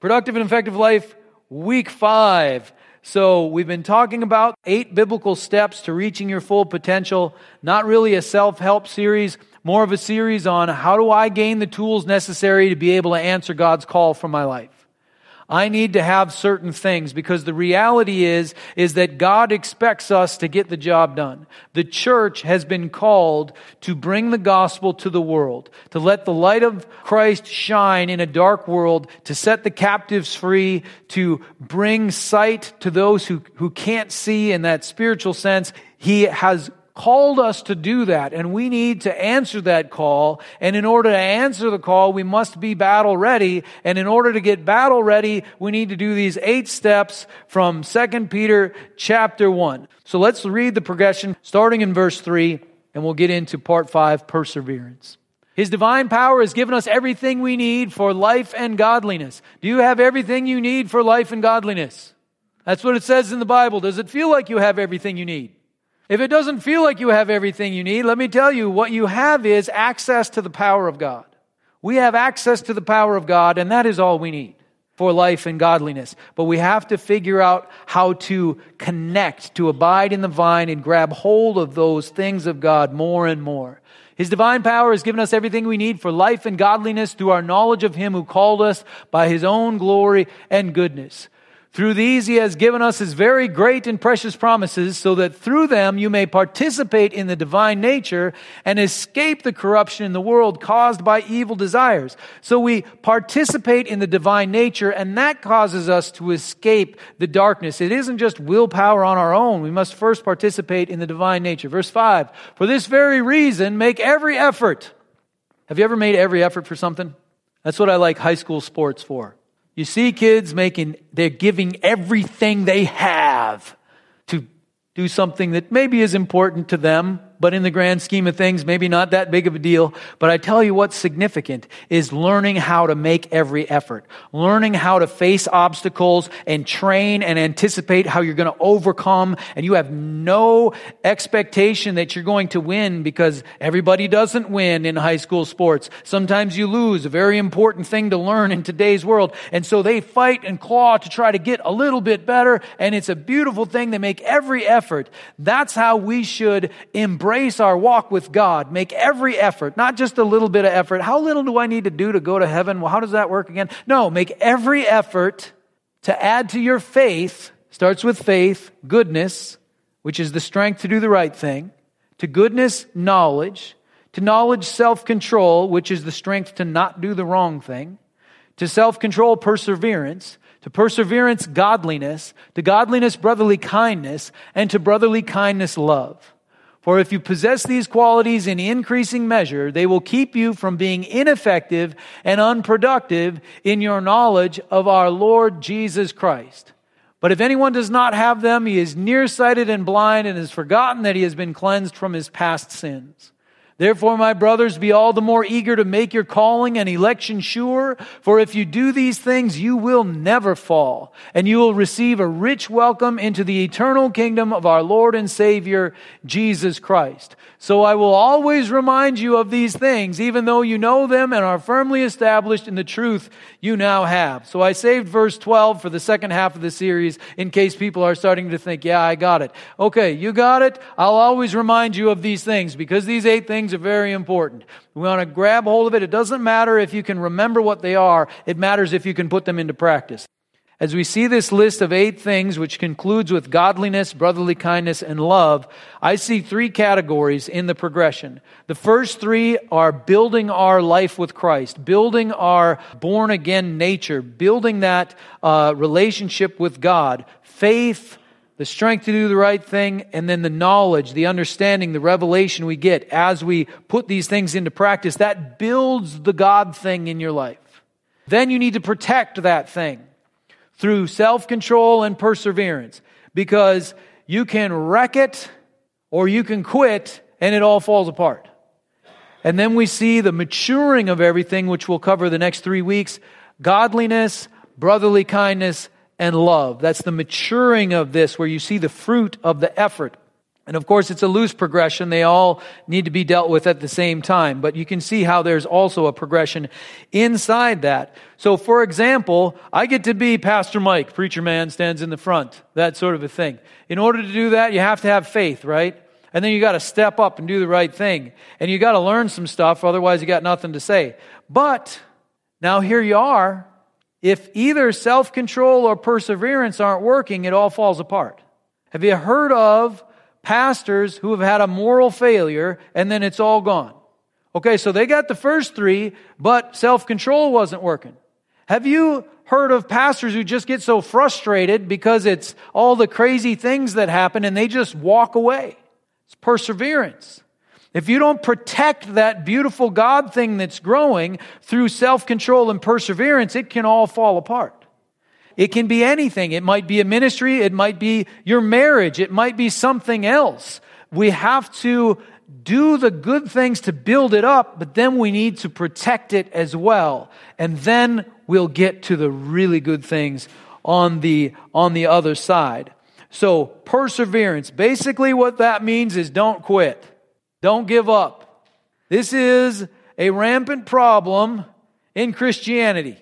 Productive and Effective Life, week five. So, we've been talking about eight biblical steps to reaching your full potential. Not really a self help series, more of a series on how do I gain the tools necessary to be able to answer God's call for my life. I need to have certain things because the reality is, is that God expects us to get the job done. The church has been called to bring the gospel to the world, to let the light of Christ shine in a dark world, to set the captives free, to bring sight to those who, who can't see in that spiritual sense. He has called us to do that, and we need to answer that call. And in order to answer the call, we must be battle ready. And in order to get battle ready, we need to do these eight steps from 2 Peter chapter 1. So let's read the progression starting in verse 3, and we'll get into part 5 perseverance. His divine power has given us everything we need for life and godliness. Do you have everything you need for life and godliness? That's what it says in the Bible. Does it feel like you have everything you need? If it doesn't feel like you have everything you need, let me tell you, what you have is access to the power of God. We have access to the power of God, and that is all we need for life and godliness. But we have to figure out how to connect, to abide in the vine, and grab hold of those things of God more and more. His divine power has given us everything we need for life and godliness through our knowledge of Him who called us by His own glory and goodness. Through these he has given us his very great and precious promises, so that through them you may participate in the divine nature and escape the corruption in the world caused by evil desires. So we participate in the divine nature, and that causes us to escape the darkness. It isn't just willpower on our own. We must first participate in the divine nature. Verse 5 For this very reason, make every effort. Have you ever made every effort for something? That's what I like high school sports for. You see kids making, they're giving everything they have to do something that maybe is important to them, but in the grand scheme of things, maybe not that big of a deal. But I tell you what's significant is learning how to make every effort, learning how to face obstacles and train and anticipate how you're going to overcome. And you have no expectation that you're going to win because everybody doesn't win in high school sports. Sometimes you lose, a very important thing to learn in today's world. And so they fight and claw to try to get a little bit better. And it's a beautiful thing. They make every effort. That's how we should embrace embrace our walk with God, make every effort, not just a little bit of effort. How little do I need to do to go to heaven? Well, how does that work again? No, make every effort to add to your faith, starts with faith, goodness, which is the strength to do the right thing, to goodness, knowledge, to knowledge, self control, which is the strength to not do the wrong thing, to self control, perseverance, to perseverance, godliness, to godliness, brotherly kindness, and to brotherly kindness, love. For if you possess these qualities in increasing measure, they will keep you from being ineffective and unproductive in your knowledge of our Lord Jesus Christ. But if anyone does not have them, he is nearsighted and blind and has forgotten that he has been cleansed from his past sins. Therefore, my brothers, be all the more eager to make your calling and election sure, for if you do these things, you will never fall, and you will receive a rich welcome into the eternal kingdom of our Lord and Savior, Jesus Christ. So I will always remind you of these things, even though you know them and are firmly established in the truth you now have. So I saved verse 12 for the second half of the series in case people are starting to think, yeah, I got it. Okay, you got it. I'll always remind you of these things because these eight things are very important. We want to grab hold of it. It doesn't matter if you can remember what they are. It matters if you can put them into practice. As we see this list of eight things, which concludes with godliness, brotherly kindness, and love, I see three categories in the progression. The first three are building our life with Christ, building our born again nature, building that uh, relationship with God, faith, the strength to do the right thing, and then the knowledge, the understanding, the revelation we get as we put these things into practice. That builds the God thing in your life. Then you need to protect that thing through self control and perseverance because you can wreck it or you can quit and it all falls apart. And then we see the maturing of everything, which we'll cover the next three weeks godliness, brotherly kindness, and love. That's the maturing of this, where you see the fruit of the effort. And of course, it's a loose progression. They all need to be dealt with at the same time. But you can see how there's also a progression inside that. So, for example, I get to be Pastor Mike, preacher man stands in the front, that sort of a thing. In order to do that, you have to have faith, right? And then you got to step up and do the right thing. And you got to learn some stuff, otherwise, you got nothing to say. But now here you are. If either self control or perseverance aren't working, it all falls apart. Have you heard of pastors who have had a moral failure and then it's all gone. Okay, so they got the first three, but self control wasn't working. Have you heard of pastors who just get so frustrated because it's all the crazy things that happen and they just walk away? It's perseverance. If you don't protect that beautiful God thing that's growing through self control and perseverance, it can all fall apart. It can be anything. It might be a ministry. It might be your marriage. It might be something else. We have to do the good things to build it up, but then we need to protect it as well. And then we'll get to the really good things on the, on the other side. So perseverance, basically what that means is don't quit. Don't give up. This is a rampant problem in Christianity.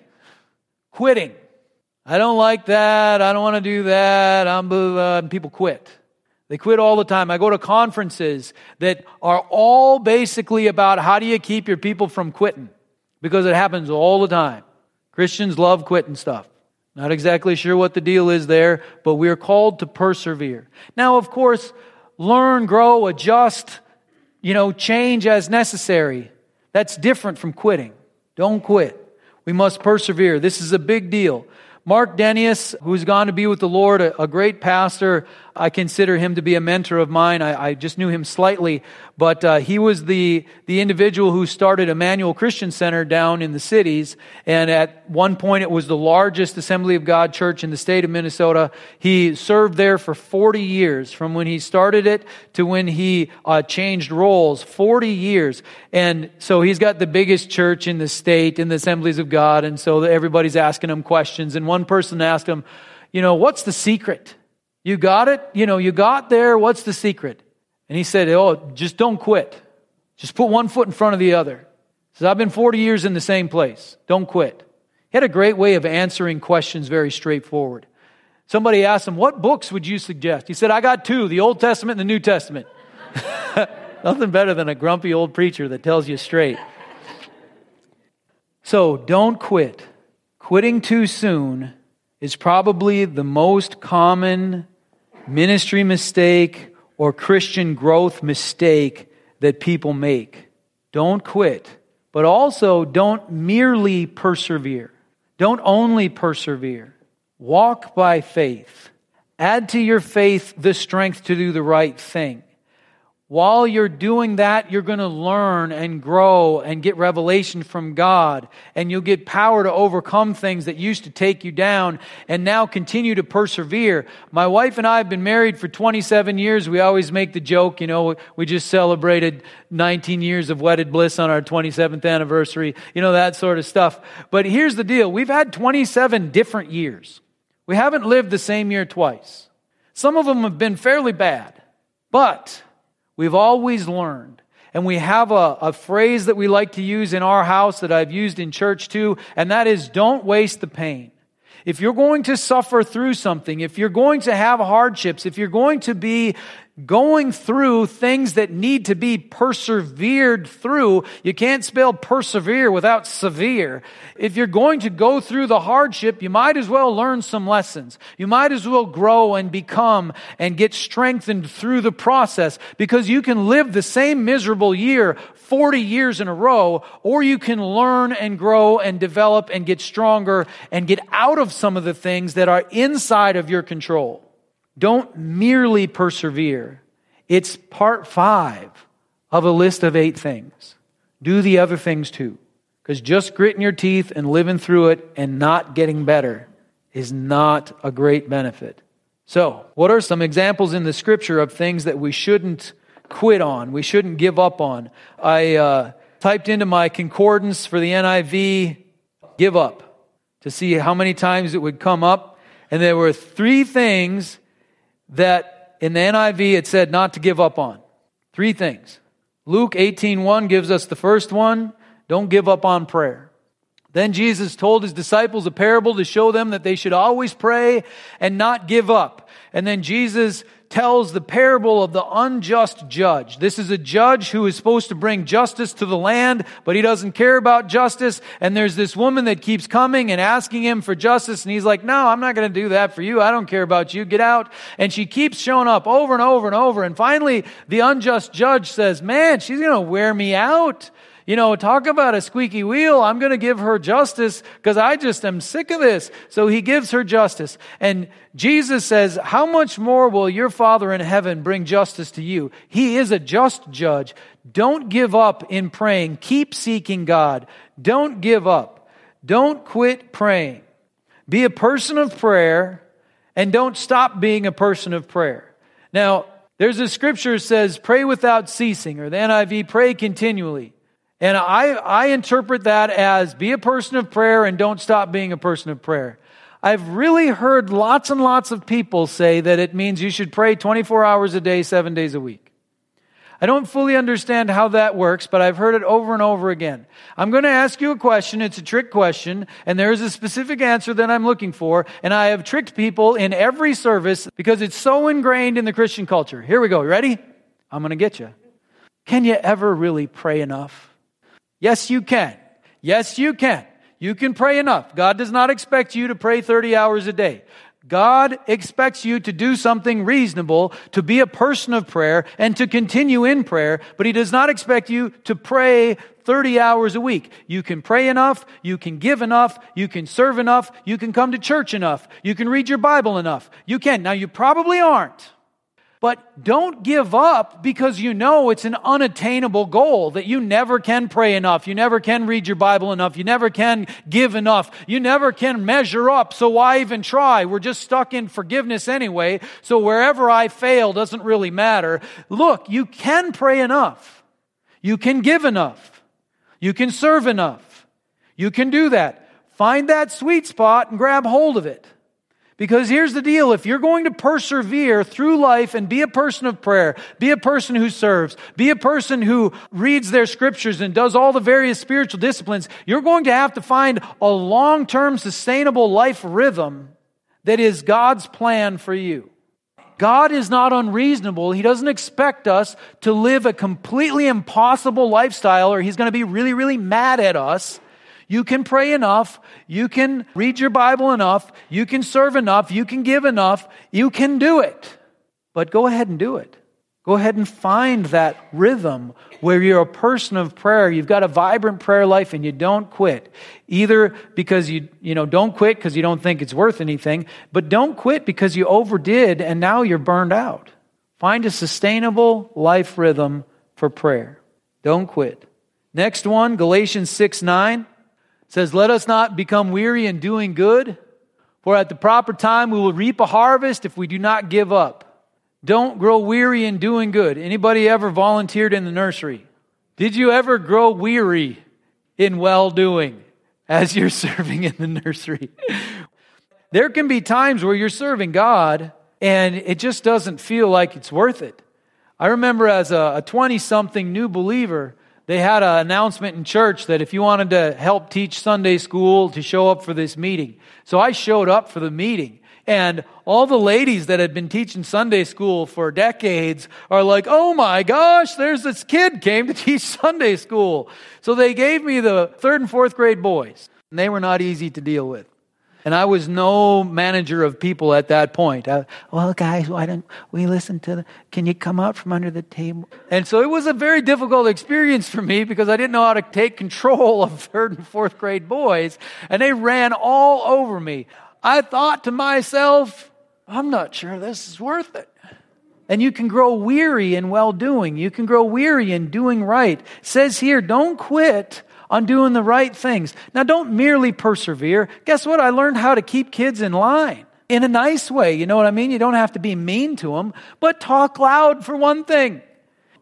Quitting. I don't like that. I don't want to do that. I'm, uh, people quit. They quit all the time. I go to conferences that are all basically about how do you keep your people from quitting? Because it happens all the time. Christians love quitting stuff. Not exactly sure what the deal is there, but we're called to persevere. Now, of course, learn, grow, adjust, you know, change as necessary. That's different from quitting. Don't quit. We must persevere. This is a big deal. Mark Denyes, who's gone to be with the Lord, a, a great pastor, I consider him to be a mentor of mine. I, I just knew him slightly, but uh, he was the, the individual who started Emmanuel Christian Center down in the cities. And at one point, it was the largest Assembly of God church in the state of Minnesota. He served there for 40 years, from when he started it to when he uh, changed roles. 40 years. And so he's got the biggest church in the state, in the Assemblies of God. And so everybody's asking him questions. And one person asked him, you know, what's the secret? You got it? You know, you got there. What's the secret? And he said, Oh, just don't quit. Just put one foot in front of the other. He says, I've been 40 years in the same place. Don't quit. He had a great way of answering questions very straightforward. Somebody asked him, What books would you suggest? He said, I got two the Old Testament and the New Testament. Nothing better than a grumpy old preacher that tells you straight. So don't quit. Quitting too soon is probably the most common ministry mistake or Christian growth mistake that people make. Don't quit, but also don't merely persevere. Don't only persevere. Walk by faith. Add to your faith the strength to do the right thing. While you're doing that, you're going to learn and grow and get revelation from God. And you'll get power to overcome things that used to take you down and now continue to persevere. My wife and I have been married for 27 years. We always make the joke, you know, we just celebrated 19 years of wedded bliss on our 27th anniversary, you know, that sort of stuff. But here's the deal we've had 27 different years. We haven't lived the same year twice. Some of them have been fairly bad. But We've always learned. And we have a, a phrase that we like to use in our house that I've used in church too, and that is don't waste the pain. If you're going to suffer through something, if you're going to have hardships, if you're going to be going through things that need to be persevered through. You can't spell persevere without severe. If you're going to go through the hardship, you might as well learn some lessons. You might as well grow and become and get strengthened through the process because you can live the same miserable year 40 years in a row, or you can learn and grow and develop and get stronger and get out of some of the things that are inside of your control. Don't merely persevere. It's part five of a list of eight things. Do the other things too. Because just gritting your teeth and living through it and not getting better is not a great benefit. So, what are some examples in the scripture of things that we shouldn't quit on, we shouldn't give up on? I uh, typed into my concordance for the NIV, give up, to see how many times it would come up. And there were three things that in the NIV it said not to give up on. Three things. Luke 18:1 gives us the first one, don't give up on prayer. Then Jesus told his disciples a parable to show them that they should always pray and not give up. And then Jesus tells the parable of the unjust judge. This is a judge who is supposed to bring justice to the land, but he doesn't care about justice. And there's this woman that keeps coming and asking him for justice. And he's like, no, I'm not going to do that for you. I don't care about you. Get out. And she keeps showing up over and over and over. And finally, the unjust judge says, man, she's going to wear me out. You know, talk about a squeaky wheel. I'm going to give her justice because I just am sick of this. So he gives her justice. And Jesus says, how much more will your Father in heaven bring justice to you? He is a just judge. Don't give up in praying. Keep seeking God. Don't give up. Don't quit praying. Be a person of prayer and don't stop being a person of prayer. Now, there's a scripture that says, pray without ceasing, or the NIV, pray continually. And I, I interpret that as be a person of prayer and don't stop being a person of prayer. I've really heard lots and lots of people say that it means you should pray 24 hours a day, seven days a week. I don't fully understand how that works, but I've heard it over and over again. I'm going to ask you a question. It's a trick question, and there is a specific answer that I'm looking for. And I have tricked people in every service because it's so ingrained in the Christian culture. Here we go. Ready? I'm going to get you. Can you ever really pray enough? Yes, you can. Yes, you can. You can pray enough. God does not expect you to pray 30 hours a day. God expects you to do something reasonable, to be a person of prayer, and to continue in prayer, but He does not expect you to pray 30 hours a week. You can pray enough, you can give enough, you can serve enough, you can come to church enough, you can read your Bible enough. You can. Now, you probably aren't. But don't give up because you know it's an unattainable goal, that you never can pray enough, you never can read your Bible enough, you never can give enough, you never can measure up, so why even try? We're just stuck in forgiveness anyway, so wherever I fail doesn't really matter. Look, you can pray enough, you can give enough, you can serve enough, you can do that. Find that sweet spot and grab hold of it. Because here's the deal. If you're going to persevere through life and be a person of prayer, be a person who serves, be a person who reads their scriptures and does all the various spiritual disciplines, you're going to have to find a long-term sustainable life rhythm that is God's plan for you. God is not unreasonable. He doesn't expect us to live a completely impossible lifestyle or he's going to be really, really mad at us. You can pray enough. You can read your Bible enough. You can serve enough. You can give enough. You can do it. But go ahead and do it. Go ahead and find that rhythm where you're a person of prayer. You've got a vibrant prayer life and you don't quit. Either because you, you know, don't quit because you don't think it's worth anything, but don't quit because you overdid and now you're burned out. Find a sustainable life rhythm for prayer. Don't quit. Next one, Galatians 6 9 says, Let us not become weary in doing good, for at the proper time we will reap a harvest if we do not give up. Don't grow weary in doing good. Anybody ever volunteered in the nursery? Did you ever grow weary in well doing as you're serving in the nursery? there can be times where you're serving God and it just doesn't feel like it's worth it. I remember as a 20 something new believer, they had an announcement in church that if you wanted to help teach Sunday school to show up for this meeting. So I showed up for the meeting. And all the ladies that had been teaching Sunday school for decades are like, oh my gosh, there's this kid came to teach Sunday school. So they gave me the third and fourth grade boys. And they were not easy to deal with. And I was no manager of people at that point. I, well, guys, why don't we listen to the, can you come out from under the table? And so it was a very difficult experience for me because I didn't know how to take control of third and fourth grade boys. And they ran all over me. I thought to myself, I'm not sure this is worth it. And you can grow weary in well doing. You can grow weary in doing right. It says here, don't quit on doing the right things. Now, don't merely persevere. Guess what? I learned how to keep kids in line in a nice way. You know what I mean? You don't have to be mean to them, but talk loud for one thing.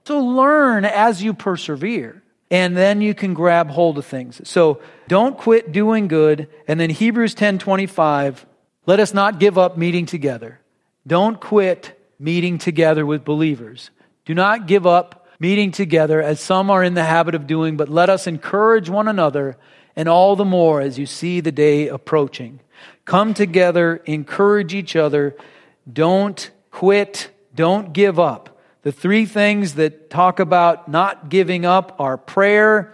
So learn as you persevere. And then you can grab hold of things. So don't quit doing good. And then Hebrews 10 25, let us not give up meeting together. Don't quit meeting together with believers. Do not give up meeting together as some are in the habit of doing, but let us encourage one another, and all the more as you see the day approaching. Come together, encourage each other. Don't quit. Don't give up. The three things that talk about not giving up are prayer,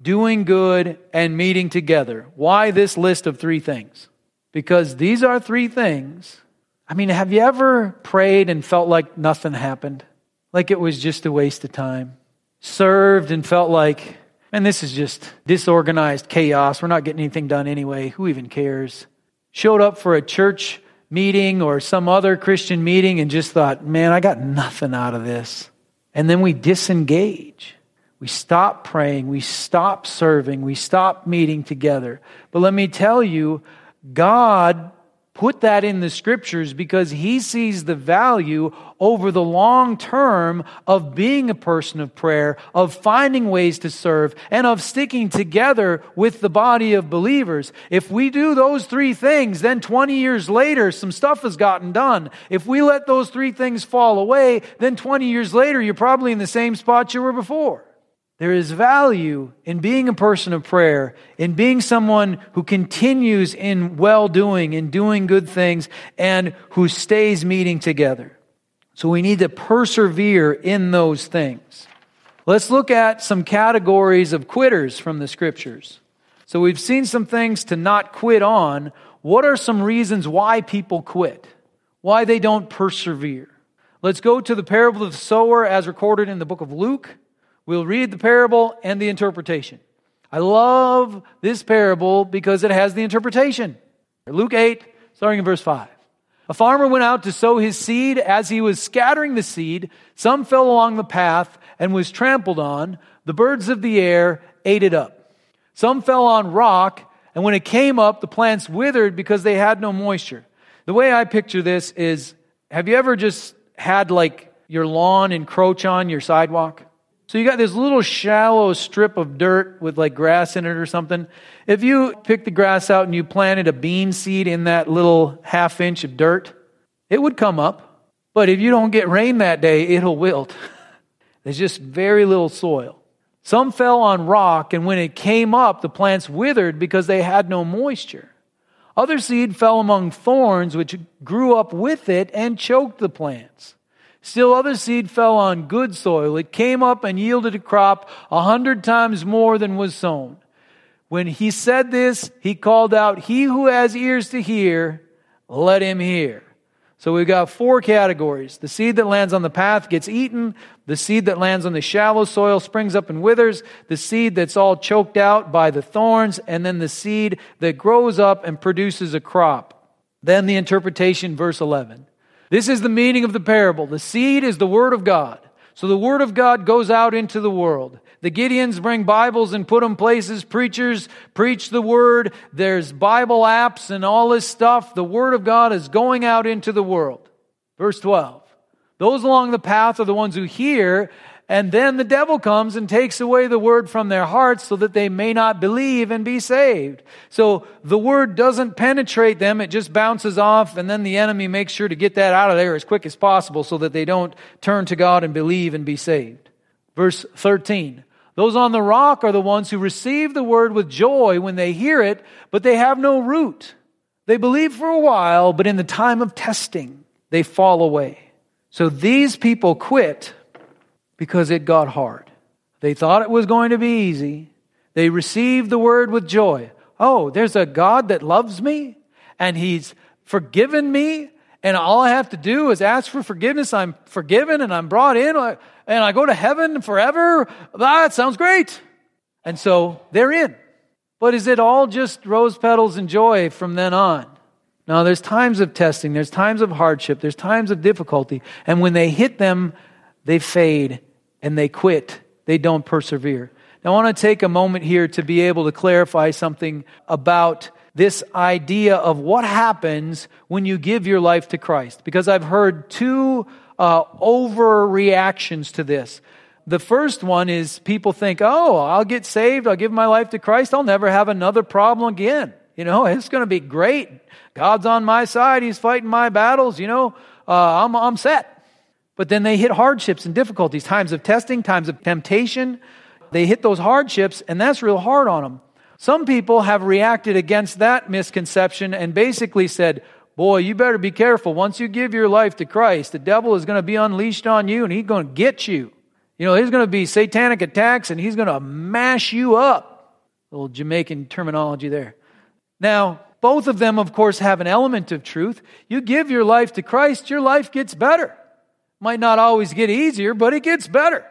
doing good, and meeting together. Why this list of three things? Because these are three things. I mean, have you ever prayed and felt like nothing happened? Like it was just a waste of time? Served and felt like, and this is just disorganized chaos. We're not getting anything done anyway. Who even cares? Showed up for a church meeting or some other Christian meeting and just thought, man, I got nothing out of this. And then we disengage. We stop praying. We stop serving. We stop meeting together. But let me tell you, God put that in the scriptures because he sees the value over the long term of being a person of prayer, of finding ways to serve, and of sticking together with the body of believers. If we do those three things, then 20 years later, some stuff has gotten done. If we let those three things fall away, then 20 years later, you're probably in the same spot you were before. There is value in being a person of prayer, in being someone who continues in well doing, in doing good things, and who stays meeting together. So we need to persevere in those things. Let's look at some categories of quitters from the scriptures. So we've seen some things to not quit on. What are some reasons why people quit? Why they don't persevere? Let's go to the parable of the sower as recorded in the book of Luke. We'll read the parable and the interpretation. I love this parable because it has the interpretation. Luke 8, starting in verse 5. A farmer went out to sow his seed. As he was scattering the seed, some fell along the path and was trampled on. The birds of the air ate it up. Some fell on rock, and when it came up, the plants withered because they had no moisture. The way I picture this is have you ever just had like your lawn encroach on your sidewalk? So you got this little shallow strip of dirt with like grass in it or something. If you pick the grass out and you planted a bean seed in that little half inch of dirt, it would come up. But if you don't get rain that day, it'll wilt. There's just very little soil. Some fell on rock, and when it came up, the plants withered because they had no moisture. Other seed fell among thorns, which grew up with it and choked the plants. Still other seed fell on good soil. It came up and yielded a crop a hundred times more than was sown. When he said this, he called out, He who has ears to hear, let him hear. So we've got four categories. The seed that lands on the path gets eaten. The seed that lands on the shallow soil springs up and withers. The seed that's all choked out by the thorns. And then the seed that grows up and produces a crop. Then the interpretation, verse 11. This is the meaning of the parable. The seed is the Word of God. So the Word of God goes out into the world. The Gideons bring Bibles and put them places. Preachers preach the Word. There's Bible apps and all this stuff. The Word of God is going out into the world. Verse 12. Those along the path are the ones who hear and then the devil comes and takes away the word from their hearts so that they may not believe and be saved. So the word doesn't penetrate them. It just bounces off and then the enemy makes sure to get that out of there as quick as possible so that they don't turn to God and believe and be saved. Verse 13. Those on the rock are the ones who receive the word with joy when they hear it, but they have no root. They believe for a while, but in the time of testing, they fall away. So these people quit because it got hard. They thought it was going to be easy. They received the word with joy. Oh, there's a God that loves me and he's forgiven me and all I have to do is ask for forgiveness. I'm forgiven and I'm brought in and I go to heaven forever. That sounds great. And so they're in. But is it all just rose petals and joy from then on? No, there's times of testing, there's times of hardship, there's times of difficulty. And when they hit them, they fade and they quit. They don't persevere. Now, I want to take a moment here to be able to clarify something about this idea of what happens when you give your life to Christ. Because I've heard two uh, overreactions to this. The first one is people think, oh, I'll get saved, I'll give my life to Christ, I'll never have another problem again. You know, it's going to be great. God's on my side, He's fighting my battles, you know. uh, I'm, I'm set. But then they hit hardships and difficulties, times of testing, times of temptation. They hit those hardships, and that's real hard on them. Some people have reacted against that misconception and basically said, Boy, you better be careful. Once you give your life to Christ, the devil is going to be unleashed on you and he's going to get you. You know, there's going to be satanic attacks and he's going to mash you up. A little Jamaican terminology there. Now, both of them, of course, have an element of truth. You give your life to Christ, your life gets better. Might not always get easier, but it gets better.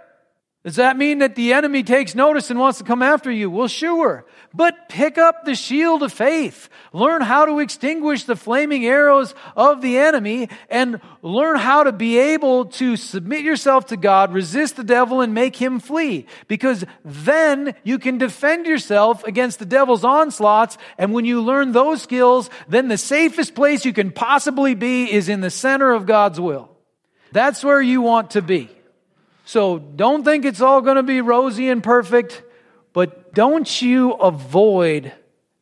Does that mean that the enemy takes notice and wants to come after you? Well, sure. But pick up the shield of faith. Learn how to extinguish the flaming arrows of the enemy and learn how to be able to submit yourself to God, resist the devil, and make him flee. Because then you can defend yourself against the devil's onslaughts. And when you learn those skills, then the safest place you can possibly be is in the center of God's will. That's where you want to be. So don't think it's all going to be rosy and perfect, but don't you avoid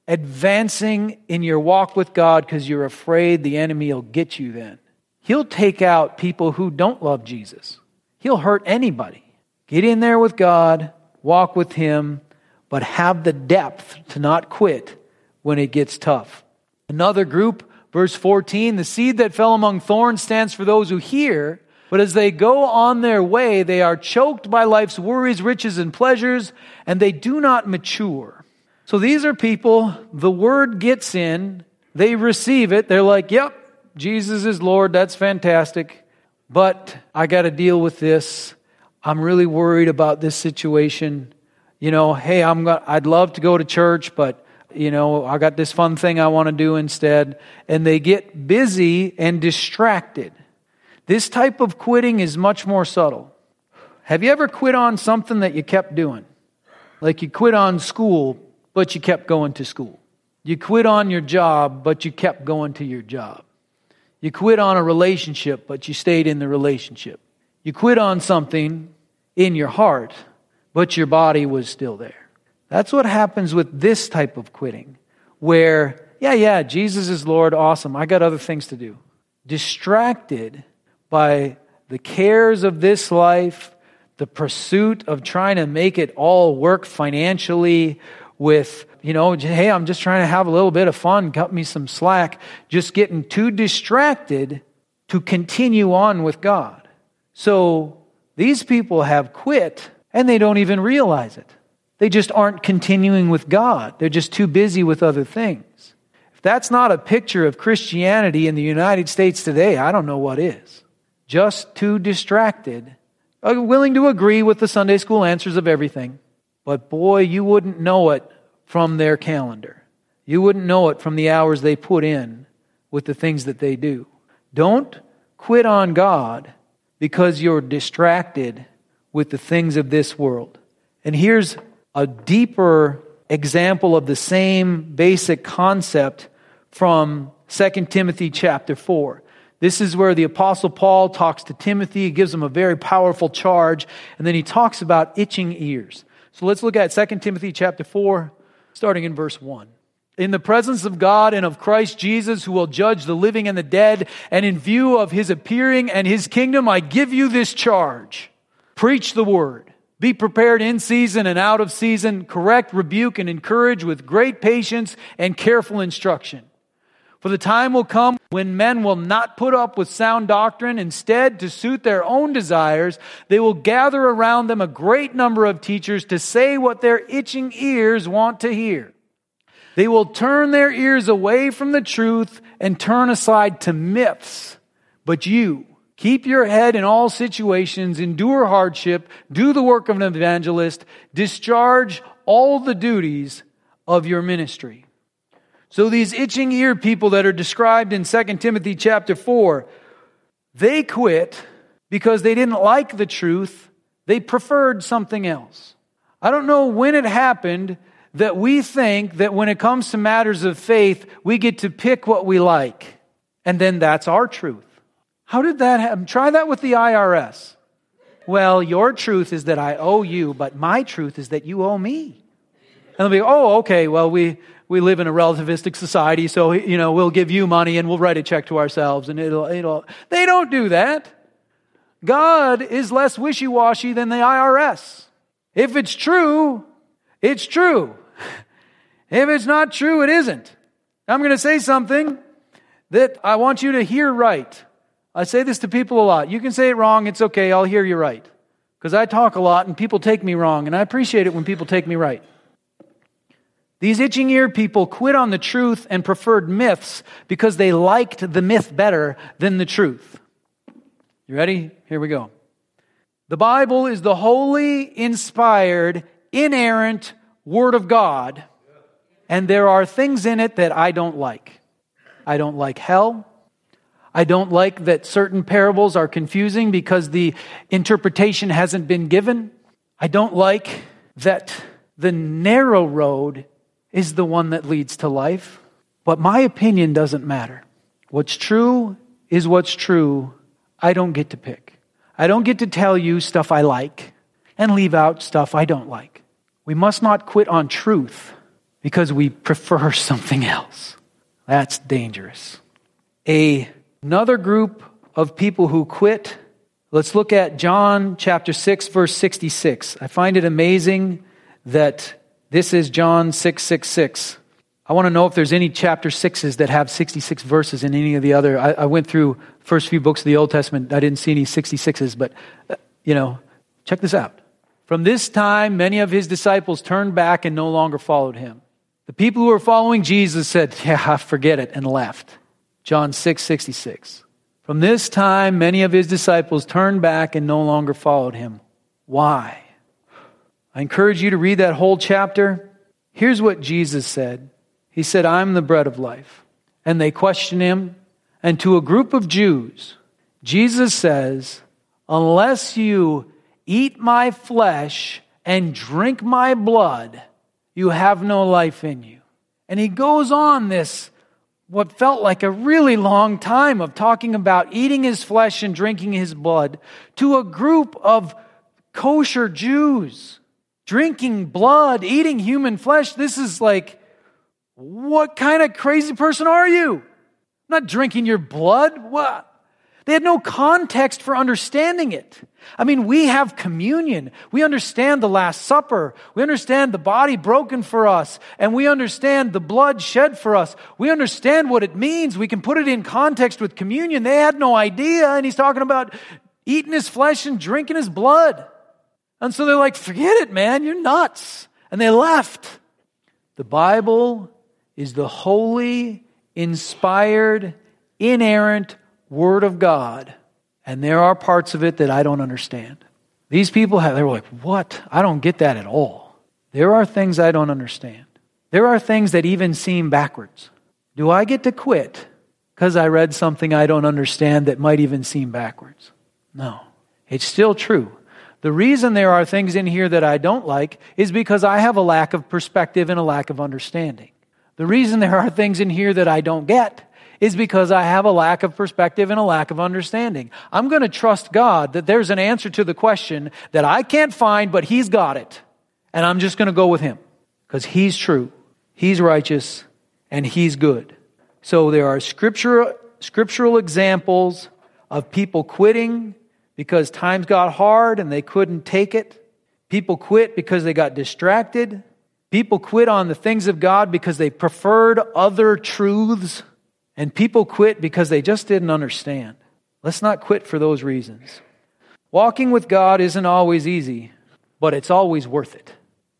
advancing in your walk with God because you're afraid the enemy will get you then. He'll take out people who don't love Jesus. He'll hurt anybody. Get in there with God, walk with Him, but have the depth to not quit when it gets tough. Another group, verse 14, the seed that fell among thorns stands for those who hear, but as they go on their way, they are choked by life's worries, riches, and pleasures, and they do not mature. So these are people, the word gets in, they receive it, they're like, yep, Jesus is Lord, that's fantastic, but I got to deal with this. I'm really worried about this situation. You know, hey, I'm going I'd love to go to church, but you know, I got this fun thing I want to do instead. And they get busy and distracted. This type of quitting is much more subtle. Have you ever quit on something that you kept doing? Like you quit on school, but you kept going to school. You quit on your job, but you kept going to your job. You quit on a relationship, but you stayed in the relationship. You quit on something in your heart, but your body was still there. That's what happens with this type of quitting, where, yeah, yeah, Jesus is Lord, awesome. I got other things to do. Distracted by the cares of this life, the pursuit of trying to make it all work financially with, you know, hey, I'm just trying to have a little bit of fun, cut me some slack, just getting too distracted to continue on with God. So these people have quit and they don't even realize it. They just aren't continuing with God. They're just too busy with other things. If that's not a picture of Christianity in the United States today, I don't know what is just too distracted, willing to agree with the Sunday school answers of everything. But boy, you wouldn't know it from their calendar. You wouldn't know it from the hours they put in with the things that they do. Don't quit on God because you're distracted with the things of this world. And here's a deeper example of the same basic concept from 2 Timothy chapter 4. This is where the apostle Paul talks to Timothy, he gives him a very powerful charge, and then he talks about itching ears. So let's look at 2 Timothy chapter 4, starting in verse 1. In the presence of God and of Christ Jesus, who will judge the living and the dead, and in view of his appearing and his kingdom, I give you this charge. Preach the word. Be prepared in season and out of season. Correct, rebuke, and encourage with great patience and careful instruction. For the time will come when men will not put up with sound doctrine. Instead, to suit their own desires, they will gather around them a great number of teachers to say what their itching ears want to hear. They will turn their ears away from the truth and turn aside to myths. But you, keep your head in all situations, endure hardship, do the work of an evangelist, discharge all the duties of your ministry. So these itching ear people that are described in 2 Timothy chapter 4, they quit because they didn't like the truth. They preferred something else. I don't know when it happened that we think that when it comes to matters of faith, we get to pick what we like. And then that's our truth. How did that happen? Try that with the IRS. Well, your truth is that I owe you, but my truth is that you owe me. And they'll be, oh, okay, well, we, we live in a relativistic society, so, you know, we'll give you money and we'll write a check to ourselves and it'll, it'll. They don't do that. God is less wishy washy than the IRS. If it's true, it's true. If it's not true, it isn't. I'm going to say something that I want you to hear right. I say this to people a lot. You can say it wrong, it's okay, I'll hear you right. Because I talk a lot and people take me wrong, and I appreciate it when people take me right. These itching ear people quit on the truth and preferred myths because they liked the myth better than the truth. You ready? Here we go. The Bible is the holy, inspired, inerrant Word of God, and there are things in it that I don't like. I don't like hell. I don't like that certain parables are confusing because the interpretation hasn't been given. I don't like that the narrow road is the one that leads to life. But my opinion doesn't matter. What's true is what's true. I don't get to pick. I don't get to tell you stuff I like and leave out stuff I don't like. We must not quit on truth because we prefer something else. That's dangerous. A, another group of people who quit. Let's look at John chapter 6 verse 66. I find it amazing that this is John 666. I want to know if there's any chapter 6s that have 66 verses in any of the other. I, I went through first few books of the Old Testament. I didn't see any 66s, but, uh, you know, check this out. From this time, many of his disciples turned back and no longer followed him. The people who were following Jesus said, Yeah, forget it, and left. John 6 66. From this time, many of his disciples turned back and no longer followed him. Why? I encourage you to read that whole chapter. Here's what Jesus said He said, I'm the bread of life. And they question him. And to a group of Jews, Jesus says, Unless you eat my flesh and drink my blood, you have no life in you. And he goes on this, what felt like a really long time of talking about eating his flesh and drinking his blood to a group of kosher Jews drinking blood, eating human flesh. This is like, what kind of crazy person are you? I'm not drinking your blood. What? They had no context for understanding it. I mean, we have communion. We understand the Last Supper. We understand the body broken for us. And we understand the blood shed for us. We understand what it means. We can put it in context with communion. They had no idea. And he's talking about eating his flesh and drinking his blood. And so they're like, forget it, man, you're nuts. And they left. The Bible is the holy, inspired, inerrant Word of God. And there are parts of it that I don't understand. These people have, they're like, what? I don't get that at all. There are things I don't understand. There are things that even seem backwards. Do I get to quit because I read something I don't understand that might even seem backwards? No. It's still true. The reason there are things in here that I don't like is because I have a lack of perspective and a lack of understanding. The reason there are things in here that I don't get is because I have a lack of perspective and a lack of understanding. I'm going to trust God that there's an answer to the question that I can't find, but He's got it. And I'm just going to go with Him because He's true, He's righteous, and He's good. So there are scriptural, scriptural examples of people quitting because times got hard and they couldn't take it. People quit because they got distracted. People quit on the things of God because they preferred other truths. And people quit because they just didn't understand. Let's not quit for those reasons. Walking with God isn't always easy, but it's always worth it.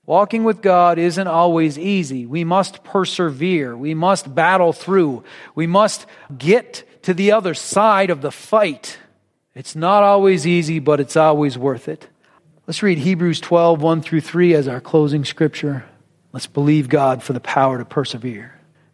Walking with God isn't always easy. We must persevere. We must battle through. We must get to the other side of the fight. It's not always easy, but it's always worth it. Let's read Hebrews 12, 1 through 3 as our closing scripture. Let's believe God for the power to persevere.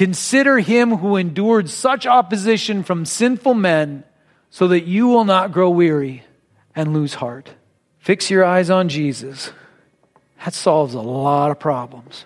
Consider him who endured such opposition from sinful men so that you will not grow weary and lose heart. Fix your eyes on Jesus. That solves a lot of problems.